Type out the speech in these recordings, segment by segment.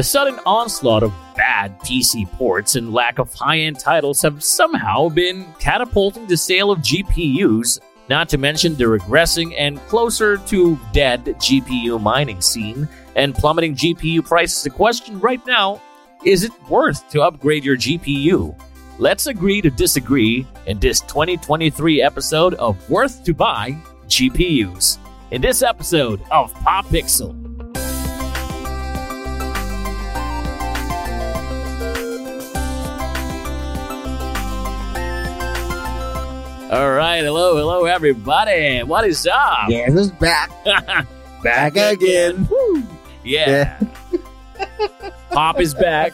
The sudden onslaught of bad PC ports and lack of high end titles have somehow been catapulting the sale of GPUs, not to mention the regressing and closer to dead GPU mining scene and plummeting GPU prices. The question right now is it worth to upgrade your GPU? Let's agree to disagree in this 2023 episode of Worth to Buy GPUs. In this episode of Pop Pixel. All right, hello, hello, everybody. What is up? Yes, is back. back again. Woo. Yeah. Pop is back.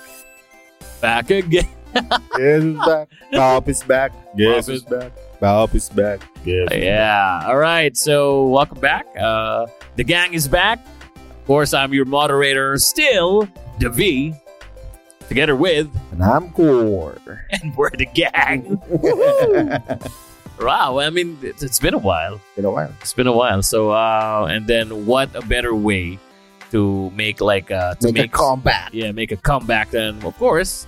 Back again. Yes, it's back. Pop is back. Yes, Pop it's back. Pop is back. Yes. Yeah. All right. So, welcome back. Uh, the gang is back. Of course, I'm your moderator, still, Davi, together with, And I'm Kor. and we're the gang. Wow. I mean, it's, it's been a while. Been a while. It's been a while. So, uh, and then what a better way to make like uh, to Make, a comeback. yeah, make a comeback Then of course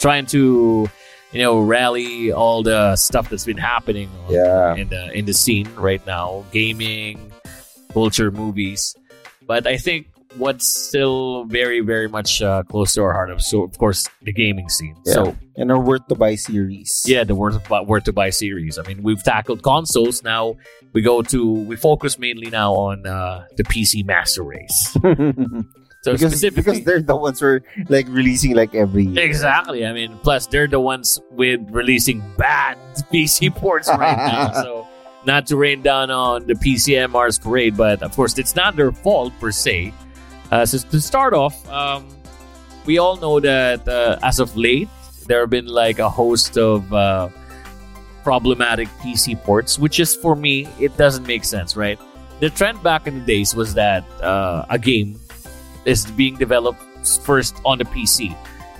trying to you know rally all the stuff that's been happening Yeah. in the in the scene right now, gaming, culture, movies. But I think what's still very very much uh, close to our heart of so of course the gaming scene. Yeah. So And our worth to buy series. yeah, the worth of, worth to buy series. I mean, we've tackled consoles. Now we go to we focus mainly now on uh, the PC Master Race. So because, specifically, because they're the ones who are like releasing like every year. exactly. I mean, plus they're the ones with releasing bad PC ports right now. So not to rain down on the PCMR's parade, but of course it's not their fault per se. Uh, so to start off, um, we all know that uh, as of late there have been like a host of uh, problematic PC ports, which is for me it doesn't make sense, right? The trend back in the days was that uh, a game is being developed first on the PC.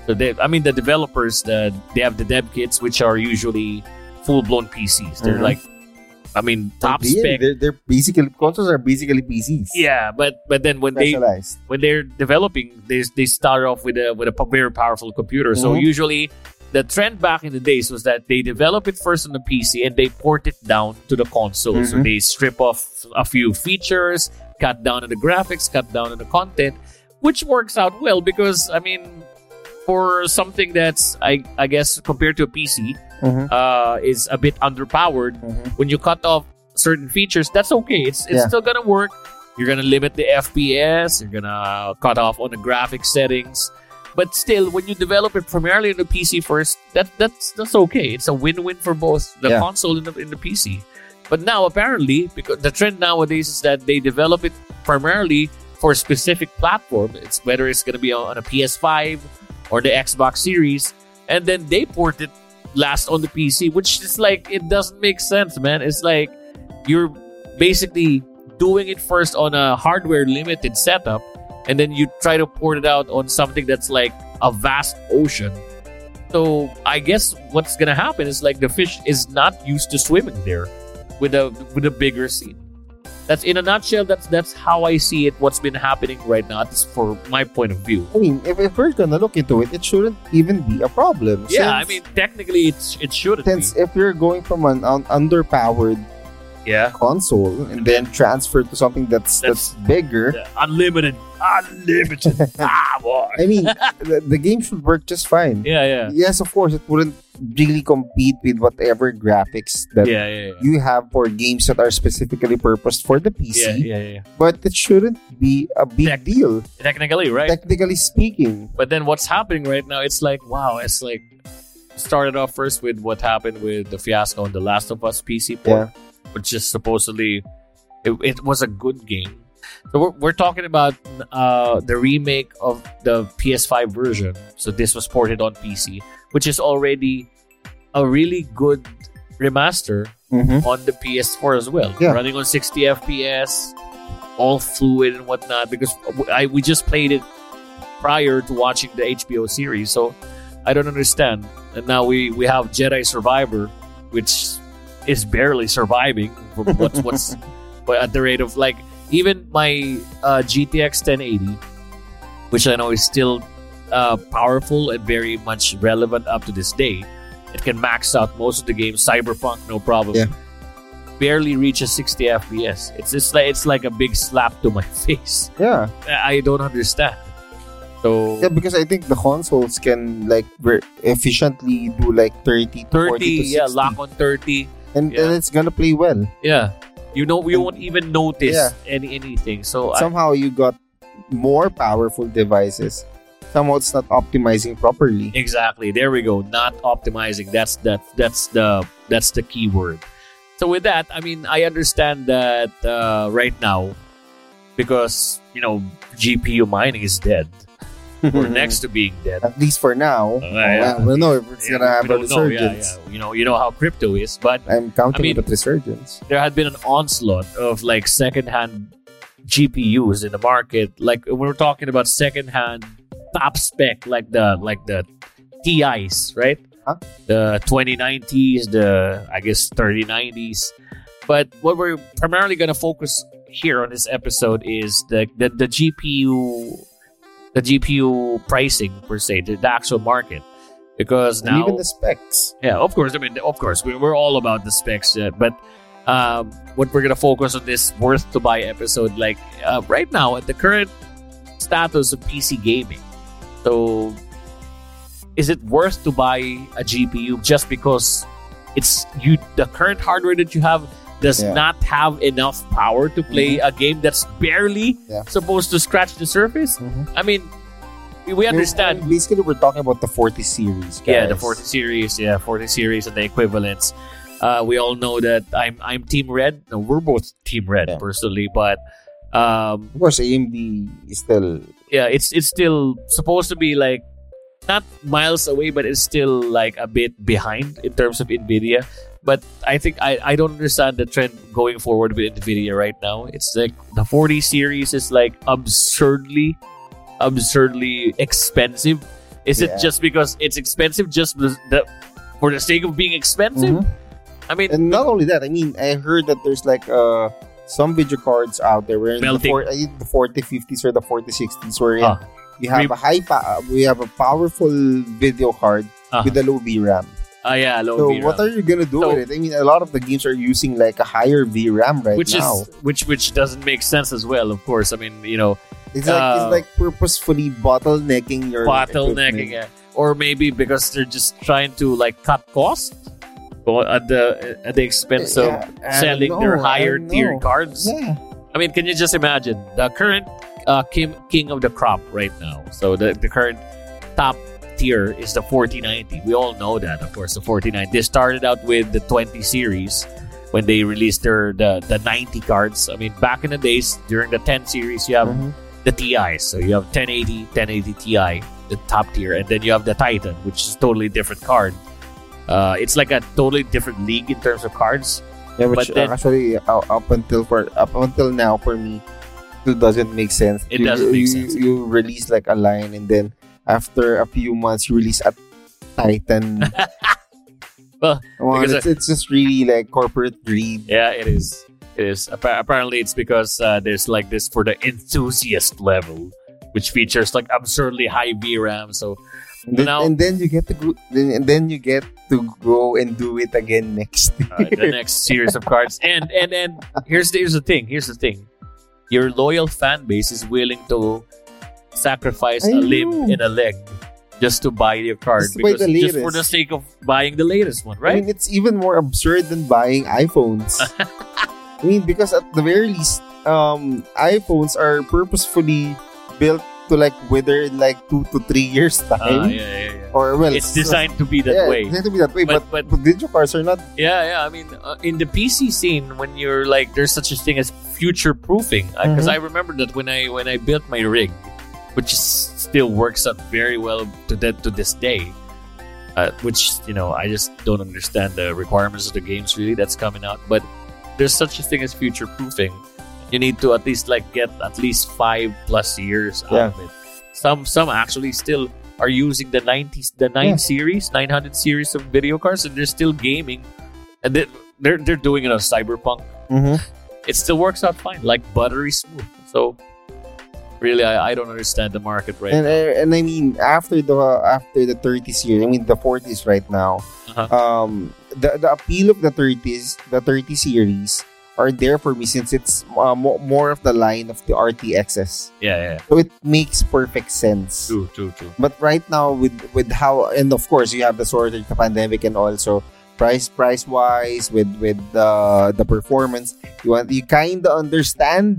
So they, I mean, the developers, the they have the dev kits, which are usually full blown PCs. They're Mhm. like, I mean, top Yeah, spec. They're, they're basically consoles are basically PCs. Yeah, but but then when they when they're developing, they they start off with a with a very powerful computer. So Mhm. usually, the trend back in the days was that they develop it first on the PC and they port it down to the console. So Mhm. they strip off a few features, cut down on the graphics, cut down on the content, which works out well because I mean, for something that's I I guess compared to a PC, Mhm. uh, is a bit underpowered Mhm. when you cut off certain features, that's okay. It's it's Yeah. still gonna work. You're gonna limit the FPS. You're gonna cut off on the graphic settings. But still, when you develop it primarily on the PC first, that that's that's okay. It's a win-win for both the Yeah. console and the, and the PC. But now, apparently, because the trend nowadays is that they develop it primarily for a specific platform. It's whether it's gonna be on a PS5 or the Xbox Series, and then they port it last on the PC, which is like it doesn't make sense, man. It's like you're basically doing it first on a hardware limited setup, and then you try to port it out on something that's like a vast ocean. So I guess what's gonna happen is like the fish is not used to swimming there with a with a bigger scene. That's in a nutshell. That's that's how I see it. What's been happening right now, that's for my point of view. I mean, if, if we're gonna look into it, it shouldn't even be a problem. Yeah, I mean, technically, it's it shouldn't since be. if you're going from an un- underpowered Yeah, console and then transfer to something that's That's- that's, bigger, Yeah, unlimited, Ah, unlimited power. Ah, I mean, the, the game should work just fine. Yeah, yeah, Yes, of course, it wouldn't really compete with whatever graphics that yeah, yeah, yeah. you have for games that are specifically purposed for the PC. Yeah, yeah, yeah. But it shouldn't be a big Tech- deal, Technically, right? technically speaking. But then what's happening right now? It's like wow. It's like started off first with what happened with the fiasco on the Last of Us PC port, which is supposedly it, it was a good game. So we're, we're talking about uh, the remake of the PS5 version. So this was ported on PC, which is already a really good remaster Mm-hmm. on the PS4 as well, Yeah. running on 60 FPS, all fluid and whatnot. Because I we just played it prior to watching the HBO series, so I don't understand. And now we we have Jedi Survivor, which is barely surviving. For what's what's but at the rate of like even my uh, GTX 1080 which I know is still uh, powerful and very much relevant up to this day. It can max out most of the games. Cyberpunk, no problem. Yeah. Barely reaches 60 FPS. It's just like it's like a big slap to my face. Yeah. I don't understand. So Yeah, because I think the consoles can like ver- efficiently do like 30 to 30, 40 to 60. yeah, lock on 30. and, yeah. and it's gonna play well. Yeah. You know, we won't even notice Yeah. any anything. So I, Somehow you got more powerful devices. Somehow it's not optimizing properly. Exactly. There we go. Not optimizing. That's that. That's the that's the key word. So with that, I mean, I understand that uh, right now, because you know GPU mining is dead or next to being dead. At least for now. Uh, yeah. Well, we know if it's Yeah, gonna have a don't know. Yeah, resurgence. yeah. You know, you know how crypto is, but I'm counting I mean- the resurgence. there had been an onslaught of like secondhand GPUs in the market. Like when we're talking about secondhand top spec, like the like the TIs, right? Huh? The 2090s, the I guess 3090s. But what we're primarily going to focus here on this episode is the the, the GPU the GPU pricing per se, the, the actual market. Because And now even the specs. yeah, of course. I mean, of course, we, we're all about the specs. Uh, but um, what we're gonna focus on this worth to buy episode, like uh, right now at the current status of PC gaming. So, is it worth to buy a GPU just because it's you? The current hardware that you have does Yeah. not have enough power to play a game that's barely Yeah. supposed to scratch the surface. I mean, we, understand. Basically, we're talking about the 40 series. Yeah, the 40 series, yeah, 40 series and the equivalents. Uh, we all know that I'm I'm Team Red. No, we're both Team Red Yeah. personally, but um, Of course, AMD is still. yeah, it's it's still supposed to be like not miles away, but it's still like a bit behind in terms of Nvidia. But I think I, I don't understand the trend going forward with Nvidia right now. It's like the 40 series is like absurdly, absurdly expensive. Is it just because it's expensive just the, for the sake of being expensive? Mhm. I mean, And not only that, I mean, I heard that there's like uh some video cards out there where in the, four, I think the 4050s or the 4060s where you have Re- a high pa- we have a powerful video card Uh-huh. with a low VRAM. Ah yeah, low So VRAM. what are you gonna do So- with it? I mean, a lot of the games are using like a higher VRAM right which now. is which which doesn't make sense as well. Of course, I mean you know it's like uh, it's like purposefully bottlenecking your bottlenecking, yeah. or maybe because they're just trying to like cut costs at the at the expense of Yeah, selling don't their higher tier cards. Yeah. I mean, can you just imagine the current uh, king king of the crop right now? So the the current top tier is the 4090. We all know that, of course, the 4090. They started out with the 20 series when they released their the, the 90 cards. I mean, back in the days during the 10 series, you have Mhm. the TIs. So you have 1080, 1080 Ti, the top tier, and then you have the Titan, which is a totally different card. Uh, it's like a totally different league in terms of cards. Yeah, which But then- actually uh, up until for up until now for me, it doesn't make sense. It you, doesn't make you, sense. You release like a line, and then after a few months, you release a Titan. Well, because it's, it's just really like corporate greed. Yeah, it is. It is. Appa- apparently, it's because uh, there's like this for the enthusiast level, which features like absurdly high VRAM. So And then, Now- and then you get to go, then, and then you get to go and do it again next uh, the next series of cards, and and and here's the, here's the thing. Here's the thing. Your loyal fan base is willing to sacrifice I a limb know. and a leg just to buy your card Just because the just for the sake of buying the latest one, right? I mean, it's even more absurd than buying iPhones. I mean, because at the very least, um, iPhones are purposefully built to like wither in like two to three years time. Ah, yeah, yeah, yeah. Or well, It's designed to be that yeah, way. It's designed to be that way, But- but, but- but, video cards are not. Yeah, yeah. I mean, uh, in the PC scene, when you're like, there's such a thing as future proofing. Because Mhm. I remember that when I when I built my rig, which is, still works out very well to that to this day. Uh, which you know, I just don't understand the requirements of the games really that's coming out. But there's such a thing as future proofing. You need to at least like get at least five plus years out of it. Some some actually still are using the 90s the 9 Yeah. series 900 series of video cards and they're still gaming and they, they're they're doing it on cyberpunk Mm-hmm. it still works out fine like buttery smooth so Really, I, I don't understand the market right and now. uh, and I mean after the after the 30 series, I mean the 40s right now. Uh-huh. Um, the the appeal of the 30s, the 30 series are there for me since it's uh, mo- more of the line of the RTXs. Yeah, yeah, So it makes perfect sense. true, true, true. But right now with with how and of course you have the sort of the pandemic and also price price wise with with the the performance you want you kind of understand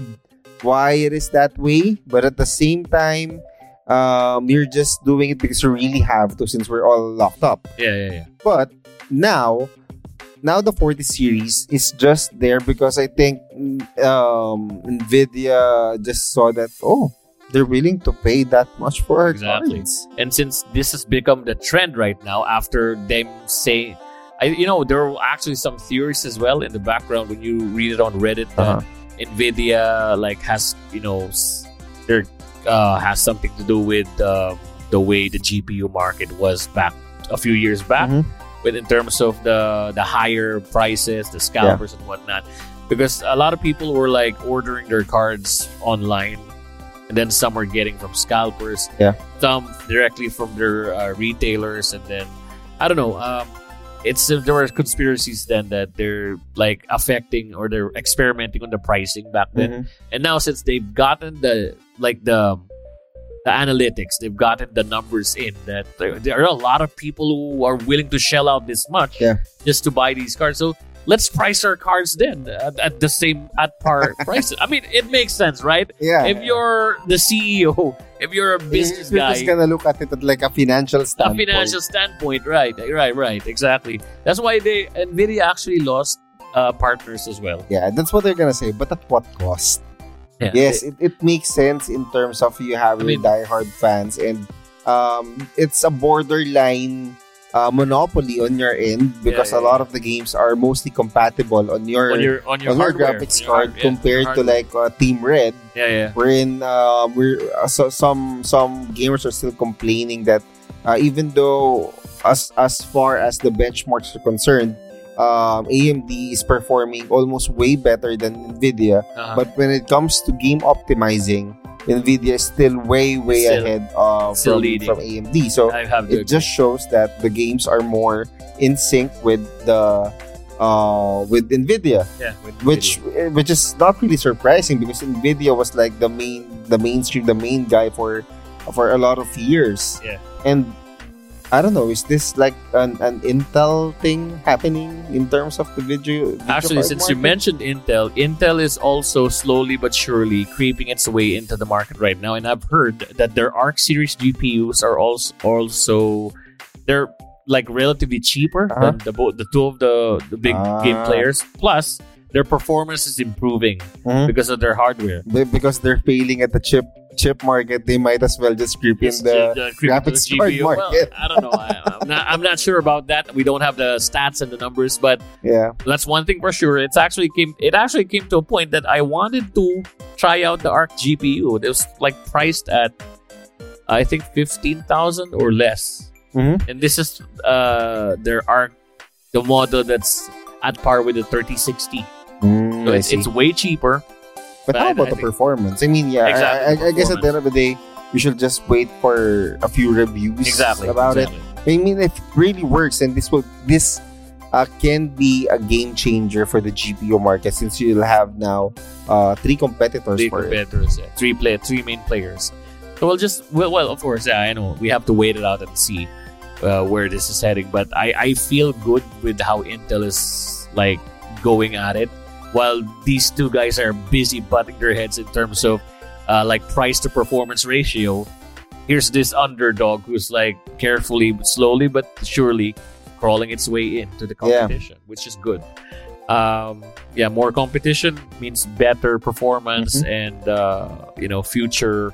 why it is that way but at the same time um you're just doing it because you really have to since we're all locked up Yeah, yeah, yeah. but now now the 40 series is just there because I think um Nvidia just saw that oh they're willing to pay that much for our Exactly. cards. And since this has become the trend right now, after them say, I, you know, there are actually some theories as well in the background when you read it on Reddit Uh-huh. Nvidia like has, you know, there uh, has something to do with uh, the way the GPU market was back a few years back, Mhm. with in terms of the the higher prices, the scalpers and whatnot. Because a lot of people were like ordering their cards online, and then some were getting from scalpers. Yeah. Some directly from their uh, retailers, and then I don't know. Um, it's uh, there were conspiracies then that they're like affecting or they're experimenting on the pricing back then. Mhm. And now since they've gotten the like the the analytics, they've gotten the numbers in that there, there are a lot of people who are willing to shell out this much Yeah. just to buy these cards. So let's price our cards then at, at the same at par prices. I mean, it makes sense, right? Yeah. If you're the CEO, if you're a business guy. You're guy, just gonna look at it at like a financial standpoint. a financial standpoint, right? Right, right, exactly. That's why they Nvidia actually lost uh, partners as well. Yeah, that's what they're gonna say. But at what cost? Yeah. Yes, it, it makes sense in terms of you having I mean- diehard fans, and um, it's a borderline uh, monopoly on your end because Yeah, a lot yeah. of the games are mostly compatible on your on your on your on your graphics on your card yeah, compared to like uh, Team Red, yeah, yeah. wherein um, we're uh, so, some some gamers are still complaining that uh, even though as as far as the benchmarks are concerned, um, AMD is performing almost way better than Nvidia. Uh-huh. But when it comes to game optimizing, Nvidia is still way way Still- ahead uh, still from leading. from AMD. So I have to it just shows that the games are more in sync with the uh, with Nvidia yeah, with which eh, which is not really surprising because Nvidia was like the main the mainstream the main guy for for a lot of years. Yeah. And I don't know, is this like an, an Intel thing happening in terms of the video? video Actually, since you mentioned Intel, Intel is also slowly but surely creeping its way into the market right now, and I've heard that their Arc series GPUs are also also they're like relatively cheaper Uh-huh. than the the two of the the big game Ah. players. Plus, their performance is improving Mhm. because of their hardware. Be- because they're failing at the chip chip market, they might as well just creep in It's the the creep graphics the card GPU. Well, market. I don't know. I, I'm not. I'm not sure about that. We don't have the stats and the numbers, but yeah. that's one thing for sure. It's actually came. It actually came to a point that I wanted to try out the Arc GPU. It was like priced at, I think fifteen thousand or less. Mhm. And this is uh their Arc, the model that's at par with the 3060. Mm, So it's, it's way cheaper. But how about I the think- performance? I mean, yeah, I- Exactly, I, I, guess at the end of the day, we should just wait for a few reviews Exactly about it. I mean, if it really works, and this will this uh, can be a game changer for the GPU market since you'll have now uh, three competitors Three for it. competitors, yeah. three play, three main players. So we'll just well, well, of course, yeah, I know we have to wait it out and see uh, where this is heading. But I, I feel good with how Intel is like going at it, while these two guys are busy butting their heads in terms of uh, like price to performance ratio. Here's this underdog who's like carefully, slowly but surely crawling its way into the Yeah. competition, which is good. Um, yeah, more competition means better performance and uh, you know future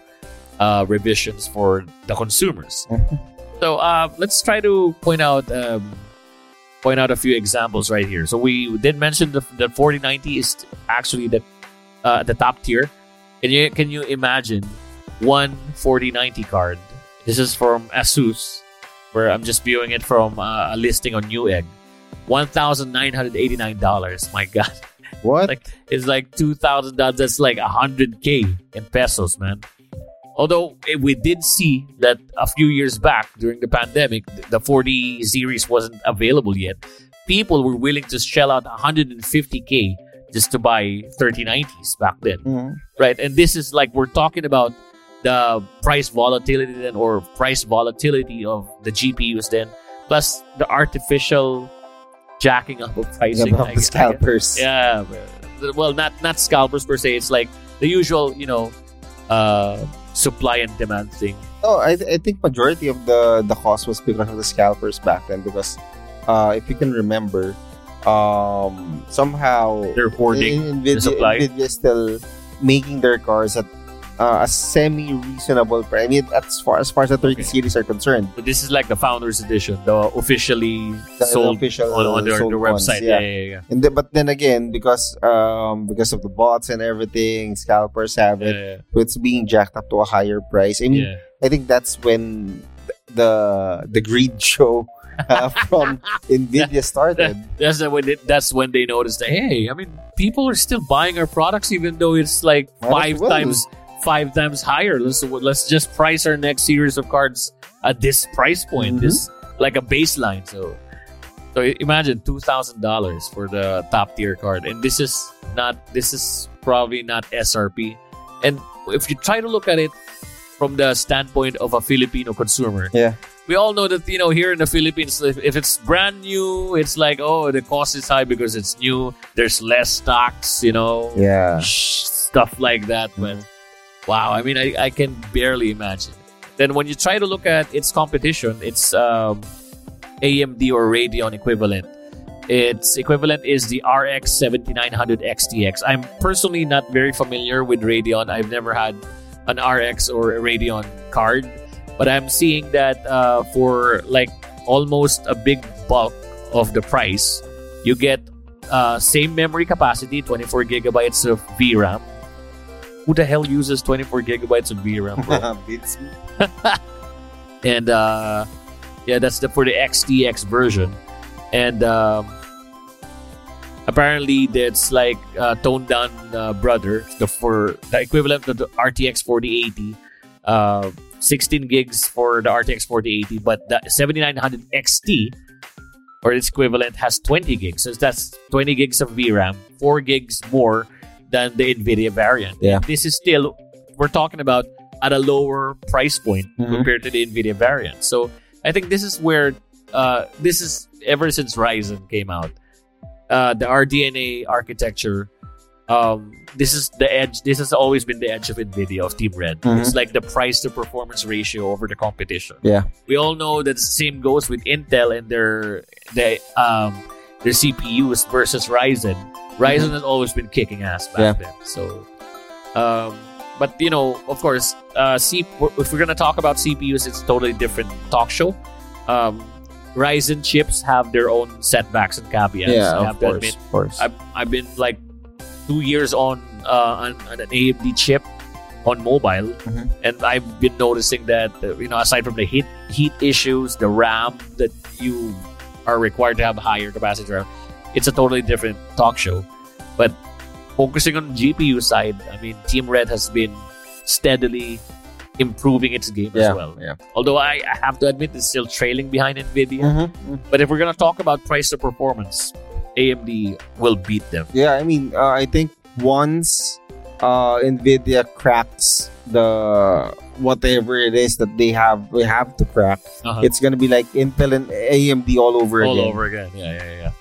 uh, revisions for the consumers. Mhm. So uh, let's try to point out um, point out a few examples right here. So we did mention the, the 4090 is actually the uh, the top tier. Can you can you imagine one 4090 card? This is from Asus, where I'm just viewing it from uh, a listing on Newegg. One thousand nine hundred eighty nine dollars. My God, What? Like, it's like two thousand dollars. That's like a hundred k in pesos, man. Although eh, we did see that a few years back during the pandemic, th- the 40 series wasn't available yet. People were willing to shell out 150k just to buy 3090s back then, Mhm. right? And this is like we're talking about the price volatility then, or price volatility of the GPUs then, plus the artificial jacking up of pricing. About the scalpers. yeah, well, not not scalpers per se. It's like the usual, you know, uh, supply and demand thing. Oh, I, th- I think majority of the the cost was because of the scalpers back then. Because uh, if you can remember, um, somehow They're hoarding in- the supply. Nvidia still making their cars at uh, a semi reasonable price. I mean, as far as far as the 30 Okay. series are concerned, But this is like the founders edition, the officially the, the sold official on, on their, sold their ones, website. Yeah, yeah, yeah. And the, but then again, because um because of the bots and everything, scalpers have it. yeah, So it's being jacked up to a higher price. I mean, yeah. I think that's when the the greed show uh, from Nvidia started. That's when they, that's when they noticed that hey, I mean, people are still buying our products even though it's like five well. times five times higher. Let's let's just price our next series of cards at this price point. Mhm. This like a baseline. So so imagine two thousand dollars for the top tier card, and this is not this is probably not SRP. And if you try to look at it from the standpoint of a Filipino consumer, Yeah. we all know that you know here in the Philippines, if, if it's brand new, it's like oh the cost is high because it's new. There's less stocks, you know, Yeah. stuff like that. But wow, I mean, I, I can barely imagine. Then when you try to look at its competition, it's um, AMD or Radeon equivalent. Its equivalent is the RX 7900 XTX. I'm personally not very familiar with Radeon. I've never had an RX or a Radeon card, but I'm seeing that uh, for like almost a big bulk of the price, you get uh, same memory capacity, 24 gigabytes of VRAM. Who the hell uses 24 gigabytes of VRAM, bro? Beats me. and uh, yeah, that's the for the XTX version, and um, apparently that's like uh, toned down uh, brother the for the equivalent of the RTX 4080, uh, 16 gigs for the RTX 4080, but the 7900 XT or its equivalent has 20 gigs, so that's 20 gigs of VRAM, four gigs more than the Nvidia variant. Yeah. this is still we're talking about at a lower price point Mhm. compared to the Nvidia variant. So I think this is where uh, this is ever since Ryzen came out, uh, the RDNA architecture. Um, this is the edge. This has always been the edge of Nvidia of Team Red. Mhm. It's like the price to performance ratio over the competition. Yeah. we all know that the same goes with Intel and their the um their CPUs versus Ryzen. Ryzen has always been kicking ass back Yeah. then. So, um, but you know, of course, uh, C- if we're gonna talk about CPUs, it's a totally different talk show. Um, Ryzen chips have their own setbacks and caveats. Yeah, I of have to course. admit. Of course. I've, I've been like two years on, uh, on, on an AMD chip on mobile, Mhm. and I've been noticing that uh, you know aside from the heat heat issues, the RAM that you are required to have higher capacity RAM, it's a totally different talk show. But focusing on GPU side, I mean, Team Red has been steadily improving its game yeah. as well. Yeah. Although I, I have to admit, it's still trailing behind Nvidia. Mhm. But if we're gonna talk about price to performance, AMD will beat them. Yeah, I mean, uh, I think once uh, Nvidia cracks the whatever it is that they have, they have to crack, Uh-huh. it's gonna be like Intel and AMD all over all again. All over again. Yeah, yeah, yeah.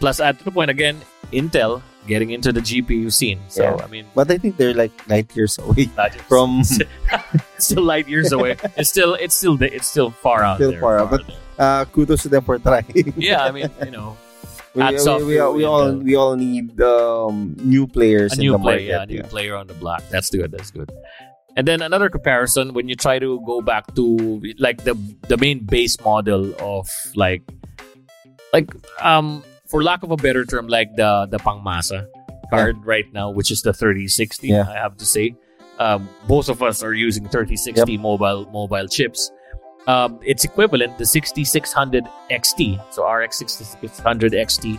Plus, at the point again, Intel getting into the GPU scene. So Yeah. I mean, But I think they're like light years away from. still light years away. It's still, it's still, it's still far out Still there. far out, but-. Uh, kudos to them for trying. yeah, I mean, you know, we, we, we, to we all we all need um, new players a in new the player, market. yeah, a new player on the block. That's good. That's good. And then another comparison when you try to go back to like the the main base model of like like um for lack of a better term like the the pangmasa card right now which is the 3060 Yeah. I have to say. Um, both of us are using 3060 mobile mobile chips. Um, it's equivalent the 6600 XT so RX 6600 XT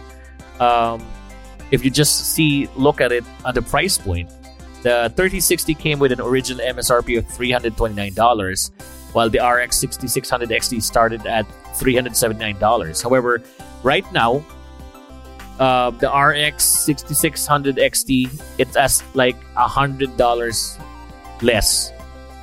um, if you just see look at it at the price point The 3060 came with an original MSRP of $329, while the RX 6600 XT started at $379. However, right now, uh, the RX 6600 XT it's as like a hundred dollars less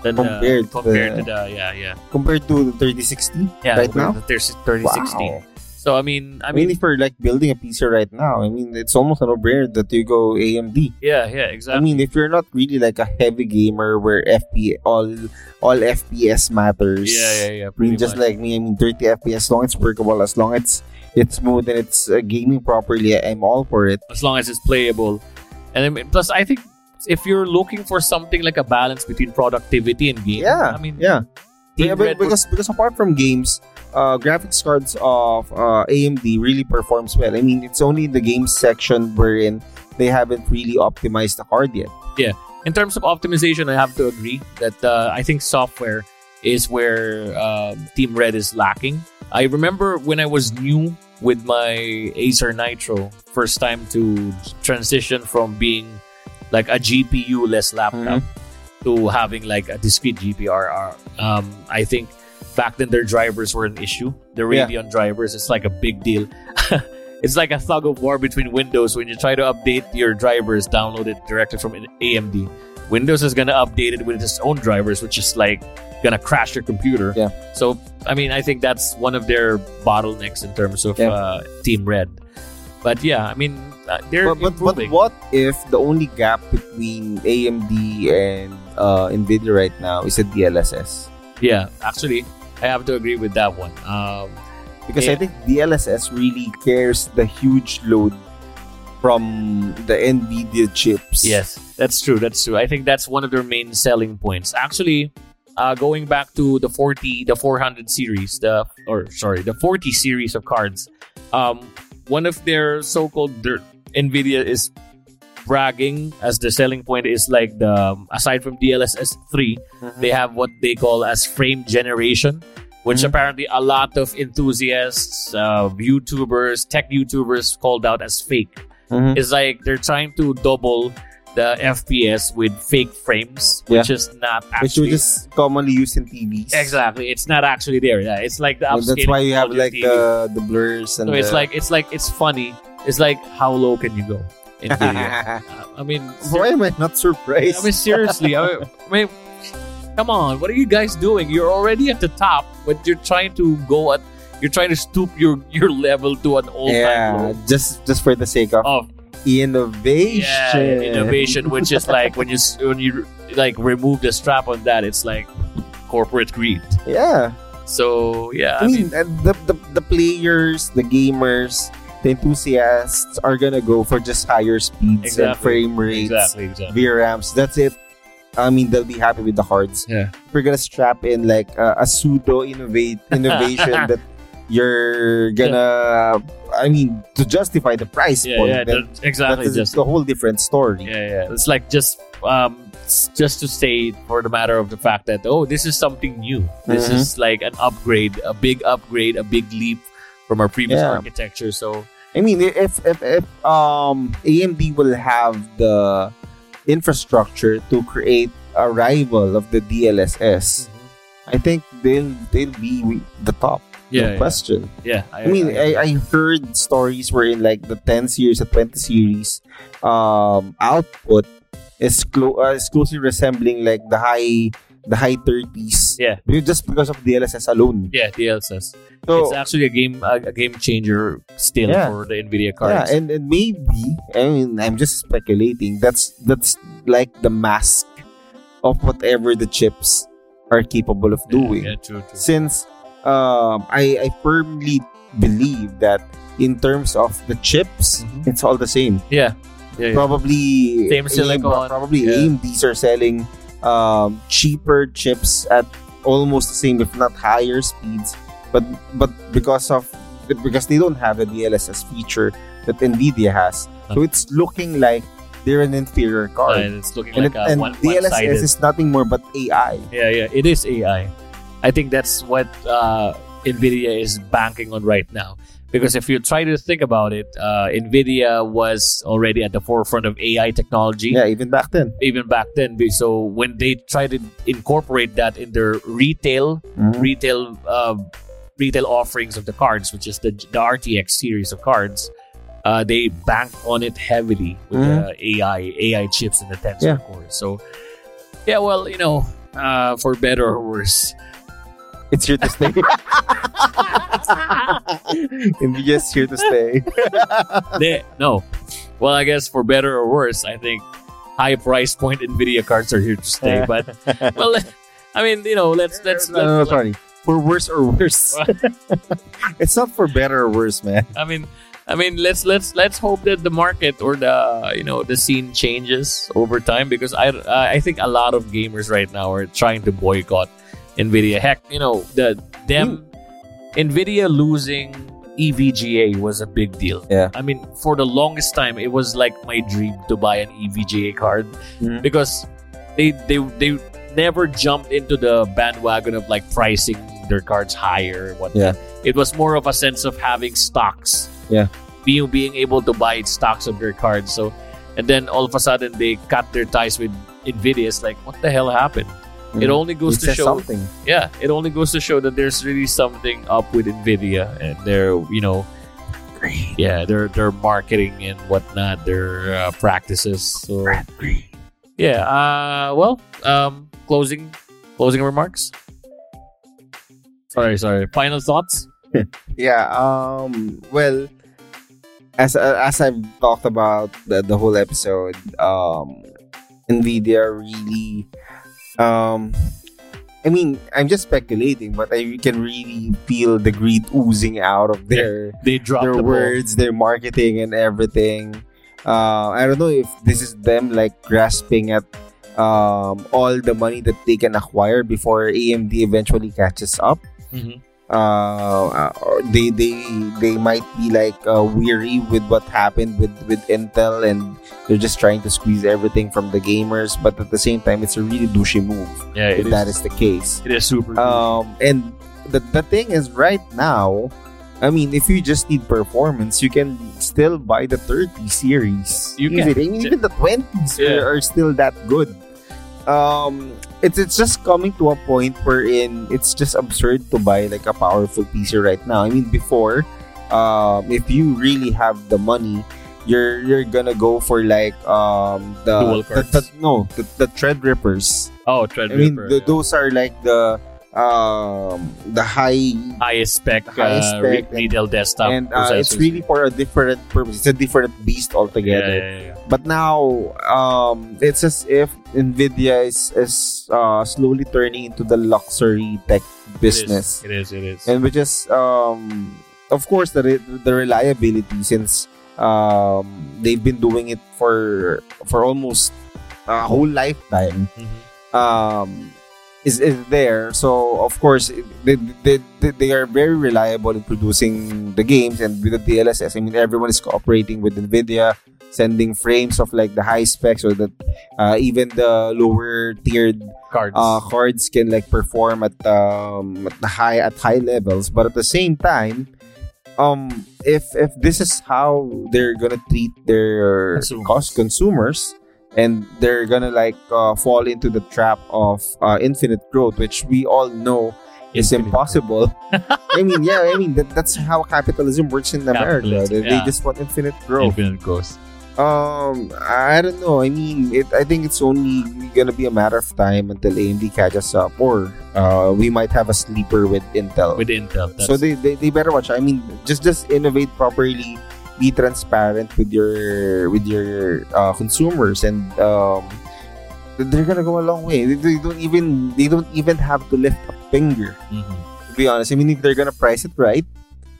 than Compared the, to compared the- to the yeah yeah Compared to the 3060 yeah right now. there's 3060 Wow. So I mean I mean if you're like building a PC right now, I mean, it's almost a no-brainer that you go AMD. yeah yeah exactly. I mean, if you're not really like a heavy gamer where FP all all FPS matters. yeah yeah yeah I mean, just much. like me, I mean, 30 FPS, as long as it's workable, as long as it's smooth and it's uh, gaming properly, I'm all for it. as long as it's playable. And I mean, plus, I think if you're looking for something like a balance between productivity and game, Yeah, I mean, yeah. Yeah, but because because apart from games, uh, graphics cards of uh, AMD really performs well. I mean, it's only in the games section wherein they haven't really optimized the card yet. Yeah. In terms of optimization, I have to agree that uh, I think software is where um, Team Red is lacking. I remember when I was new with my Acer Nitro, first time to transition from being like a GPU less laptop to having like a discrete GPRR. Um, I think back then their drivers were an issue. The Yeah. Radeon drivers, it's like a big deal. it's like a thug of war between Windows when you try to update your drivers, download it directly from AMD. Windows is gonna update it with its own drivers, which is like gonna crash your computer. Yeah. So I mean, I think that's one of their bottlenecks in terms of Yeah. uh, Team Red. But yeah, I mean, uh, they're But, but, but what if the only gap between AMD and uh, NVIDIA right now is the DLSS? Yeah, actually, I have to agree with that one. Um, Because Yeah. I think DLSS really carries the huge load from the NVIDIA chips. yes, that's true. That's true. I think that's one of their main selling points. Actually, uh, going back to the 40, the 400 series, the or sorry, the 40 series of cards. Um, one of their so-called their, Nvidia is bragging as the selling point is like the um, aside from DLSS 3 Mhm. they have what they call as frame generation which Mhm. apparently a lot of enthusiasts uh, youtubers tech youtubers called out as fake Mhm. it's like they're trying to double the fps with fake frames which is not Which actually we just commonly use in TVs. exactly it's not actually there yeah it's like the And that's why you have like TV. the the blurs and so it's like it's like it's funny it's like how low can you go Nvidia Uh, i mean Why am I not surprised? I mean, seriously. I mean, come on. What are you guys doing? You're already at the top, but you're trying to go at. You're trying to stoop your your level to an old yeah, low. just just for the sake of Of innovation. yeah, innovation, which is like when you when you like remove the strap on that, it's like corporate greed. Yeah, So yeah, I mean, and the, the the players, the gamers, the enthusiasts are gonna go for just higher speeds and frame rates, exactly, exactly. VRAMs. That's it. I mean, they'll be happy with the cards. Yeah. We're gonna strap in like a, a pseudo innovate innovation that you're gonna. I mean, to justify the price Yeah, point. yeah, that- exactly. that's Just a whole different story. Yeah, yeah. It's like just um just to say for the matter of the fact that oh, this is something new. This Mhm. is like an upgrade, a big upgrade, a big leap from our previous Yeah. architecture. So I mean, if if if um AMD will have the infrastructure to create a rival of the DLSS, I think they'll they'll be the top. yeah, no yeah, question. yeah. I mean, I, I heard stories where in like the 10 series, the 20 series, um, output is, clo- uh, is closely resembling like the high the high 30s. Yeah. Just because of DLSS alone. yeah, DLSS. So, it's actually a game a, game changer still Yeah. for the Nvidia yeah, and, and maybe, I mean, I'm just speculating. That's that's like the mask of whatever the chips are capable of doing. yeah, true, true. since um, I, I firmly believe that in terms of the chips, Mhm. it's all the same. Yeah, yeah, yeah. Probably Same silicon. Probably Yeah. AMDs are selling um, cheaper chips at almost the same, if not higher speeds. But but because of because they don't have the DLSS feature that Nvidia has, so it's looking like they're an inferior card. And it's looking and like it- a and one, DLSS is nothing more but AI. Yeah, yeah, it is AI. I think that's what uh, Nvidia is banking on right now Because if you try to think about it, uh, Nvidia was already at the forefront of AI technology. Yeah, even back then. Even back then, so when they try to incorporate that in their retail Mhm. retail uh, retail offerings of the cards, which is the, the RTX series of cards, uh, they bank on it heavily with Mhm. the AI AI chips and the Tensor Yeah. cores. So, yeah, well, you know, uh, for better or worse, It's your to stay. Nvidia's here to stay. they, no. Well, I guess for better or worse, I think high price point Nvidia cards are here to stay. But well, I mean, you know, let's let's, no, no, let's sorry. For worse or worse. it's not for better or worse, man. I mean, I mean, let's let's let's hope that the market or the you know the scene changes over time because I I think a lot of gamers right now are trying to boycott Nvidia. Heck, you know the them hmm. Nvidia losing EVGA was a big deal. Yeah. I mean, for the longest time, it was like my dream to buy an EVGA card Mhm. because they they they never jumped into the bandwagon of like pricing their cards higher. What Yeah. it was more of a sense of having stocks. Yeah. Being being able to buy stocks of their cards. So and then all of a sudden they cut their ties with Nvidia. It's like what the hell happened? It Mhm. only goes It to show something. yeah, it only goes to show that there's really something up with Nvidia and their, you know, yeah, their their marketing and whatnot, their uh, practices. So yeah, uh, well, um, closing closing remarks. Sorry, sorry. Final thoughts. Yeah. Um. Well, as uh, as I've talked about the, the whole episode, um, Nvidia really, um, I mean, I'm just speculating, but I can really feel the greed oozing out of their They dropped their the ball. words, their marketing, and everything. Uh, I don't know if this is them like grasping at um, all the money that they can acquire before AMD eventually catches up Mhm. Uh, or they they they might be like uh, weary with what happened with with Intel and they're just trying to squeeze everything from the gamers but at the same time it's a really douchey move Yeah, if it that is. is the case It is super. um and the, the thing is right now I mean, if you just need performance, you can still buy the 30 series. You Easy. can. I mean, even the 20s Yeah. are, are still that good. Um, it's it's just coming to a point wherein it's just absurd to buy like a powerful PC right now. I mean, before, um, if you really have the money, you're you're gonna go for like um the, the, the- no the, the Threadrippers. oh, I Threadripper. mean, the, yeah. those are like the um the high highest spec, uh, spec and- retail desktop and uh, it's really for a different purpose. It's a different beast altogether. yeah, yeah, yeah. But now, um, it's as if Nvidia is is uh, slowly turning into the luxury tech business, It is. It is. It is. and which is um, of course the re- the reliability since um they've been doing it for for almost a whole lifetime Mhm. um, is, is there. So of course they, they, they, are very reliable in producing the games and with the DLSS. I mean everyone is cooperating with Nvidia, sending frames of like the high specs so that uh, even the lower tiered Cards. uh, cards can like perform at um at the high at high levels. But at the same time. Um, if if this is how they're gonna treat their Consumers. cost consumers, and they're gonna like uh, fall into the trap of uh, infinite growth, which we all know is Infinite impossible. I mean, yeah, I mean that, that's how capitalism works in America. They, they yeah. just want infinite growth. Infinite growth. Um, I don't know. I mean, it, I think it's only gonna be a matter of time until AMD catches up, or uh, we might have a sleeper with Intel. With Intel. So they, they they better watch. I mean, just just innovate properly, be transparent with your with your uh, consumers, and um, they're gonna go a long way. They, they don't even they don't even have to lift a finger. Mhm. To be honest, I mean, if they're gonna price it right,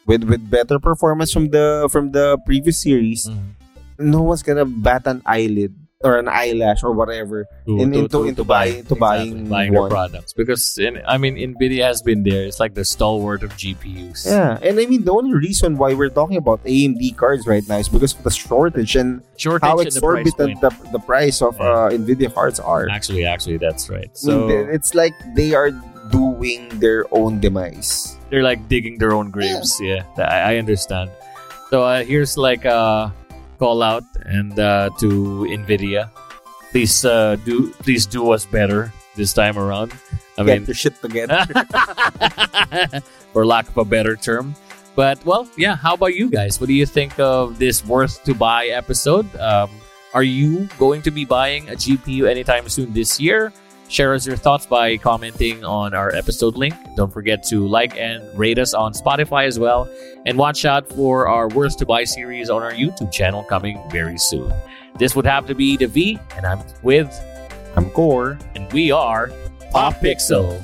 with with better performance from the from the previous series, Mhm. no one's gonna bat an eyelid or an eyelash or whatever. To- In- to- into- to- into to buy- buying- exactly, buying their products because in, I mean Nvidia has been there. It's like the stalwart of GPUs. Yeah, and I mean the only reason why we're talking about AMD cards right now is because of the shortage and Shortage how and the exorbitant the, the price of uh, Nvidia cards are. Actually, actually, that's right. So it's like they are doing their own demise. they're like digging their own graves. Yeah, I, I understand. So uh, here's like a call out and uh, to Nvidia, please uh, do please do us better this time around. I Get mean, your shit together. for lack of a better term. But well, yeah. How about you guys? What do you think of this worth to buy episode? Um, are you going to be buying a GPU anytime soon this year? Share us your thoughts by commenting on our episode link. Don't forget to like and rate us on Spotify as well. And watch out for our worth to buy series on our YouTube channel coming very soon. This would have to be the Vii, and I'm with, I'm Kor. and we are Pop Pixel.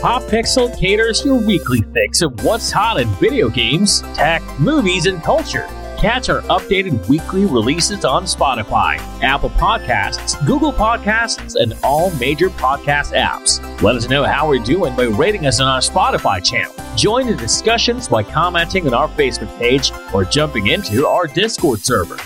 Pop Pixel caters your weekly fix of what's hot in video games, tech, movies, and culture. Catch our updated weekly releases on Spotify, Apple Podcasts, Google Podcasts, and all major podcast apps. Let us know how we're doing by rating us on our Spotify channel. Join the discussions by commenting on our Facebook page or jumping into our Discord server.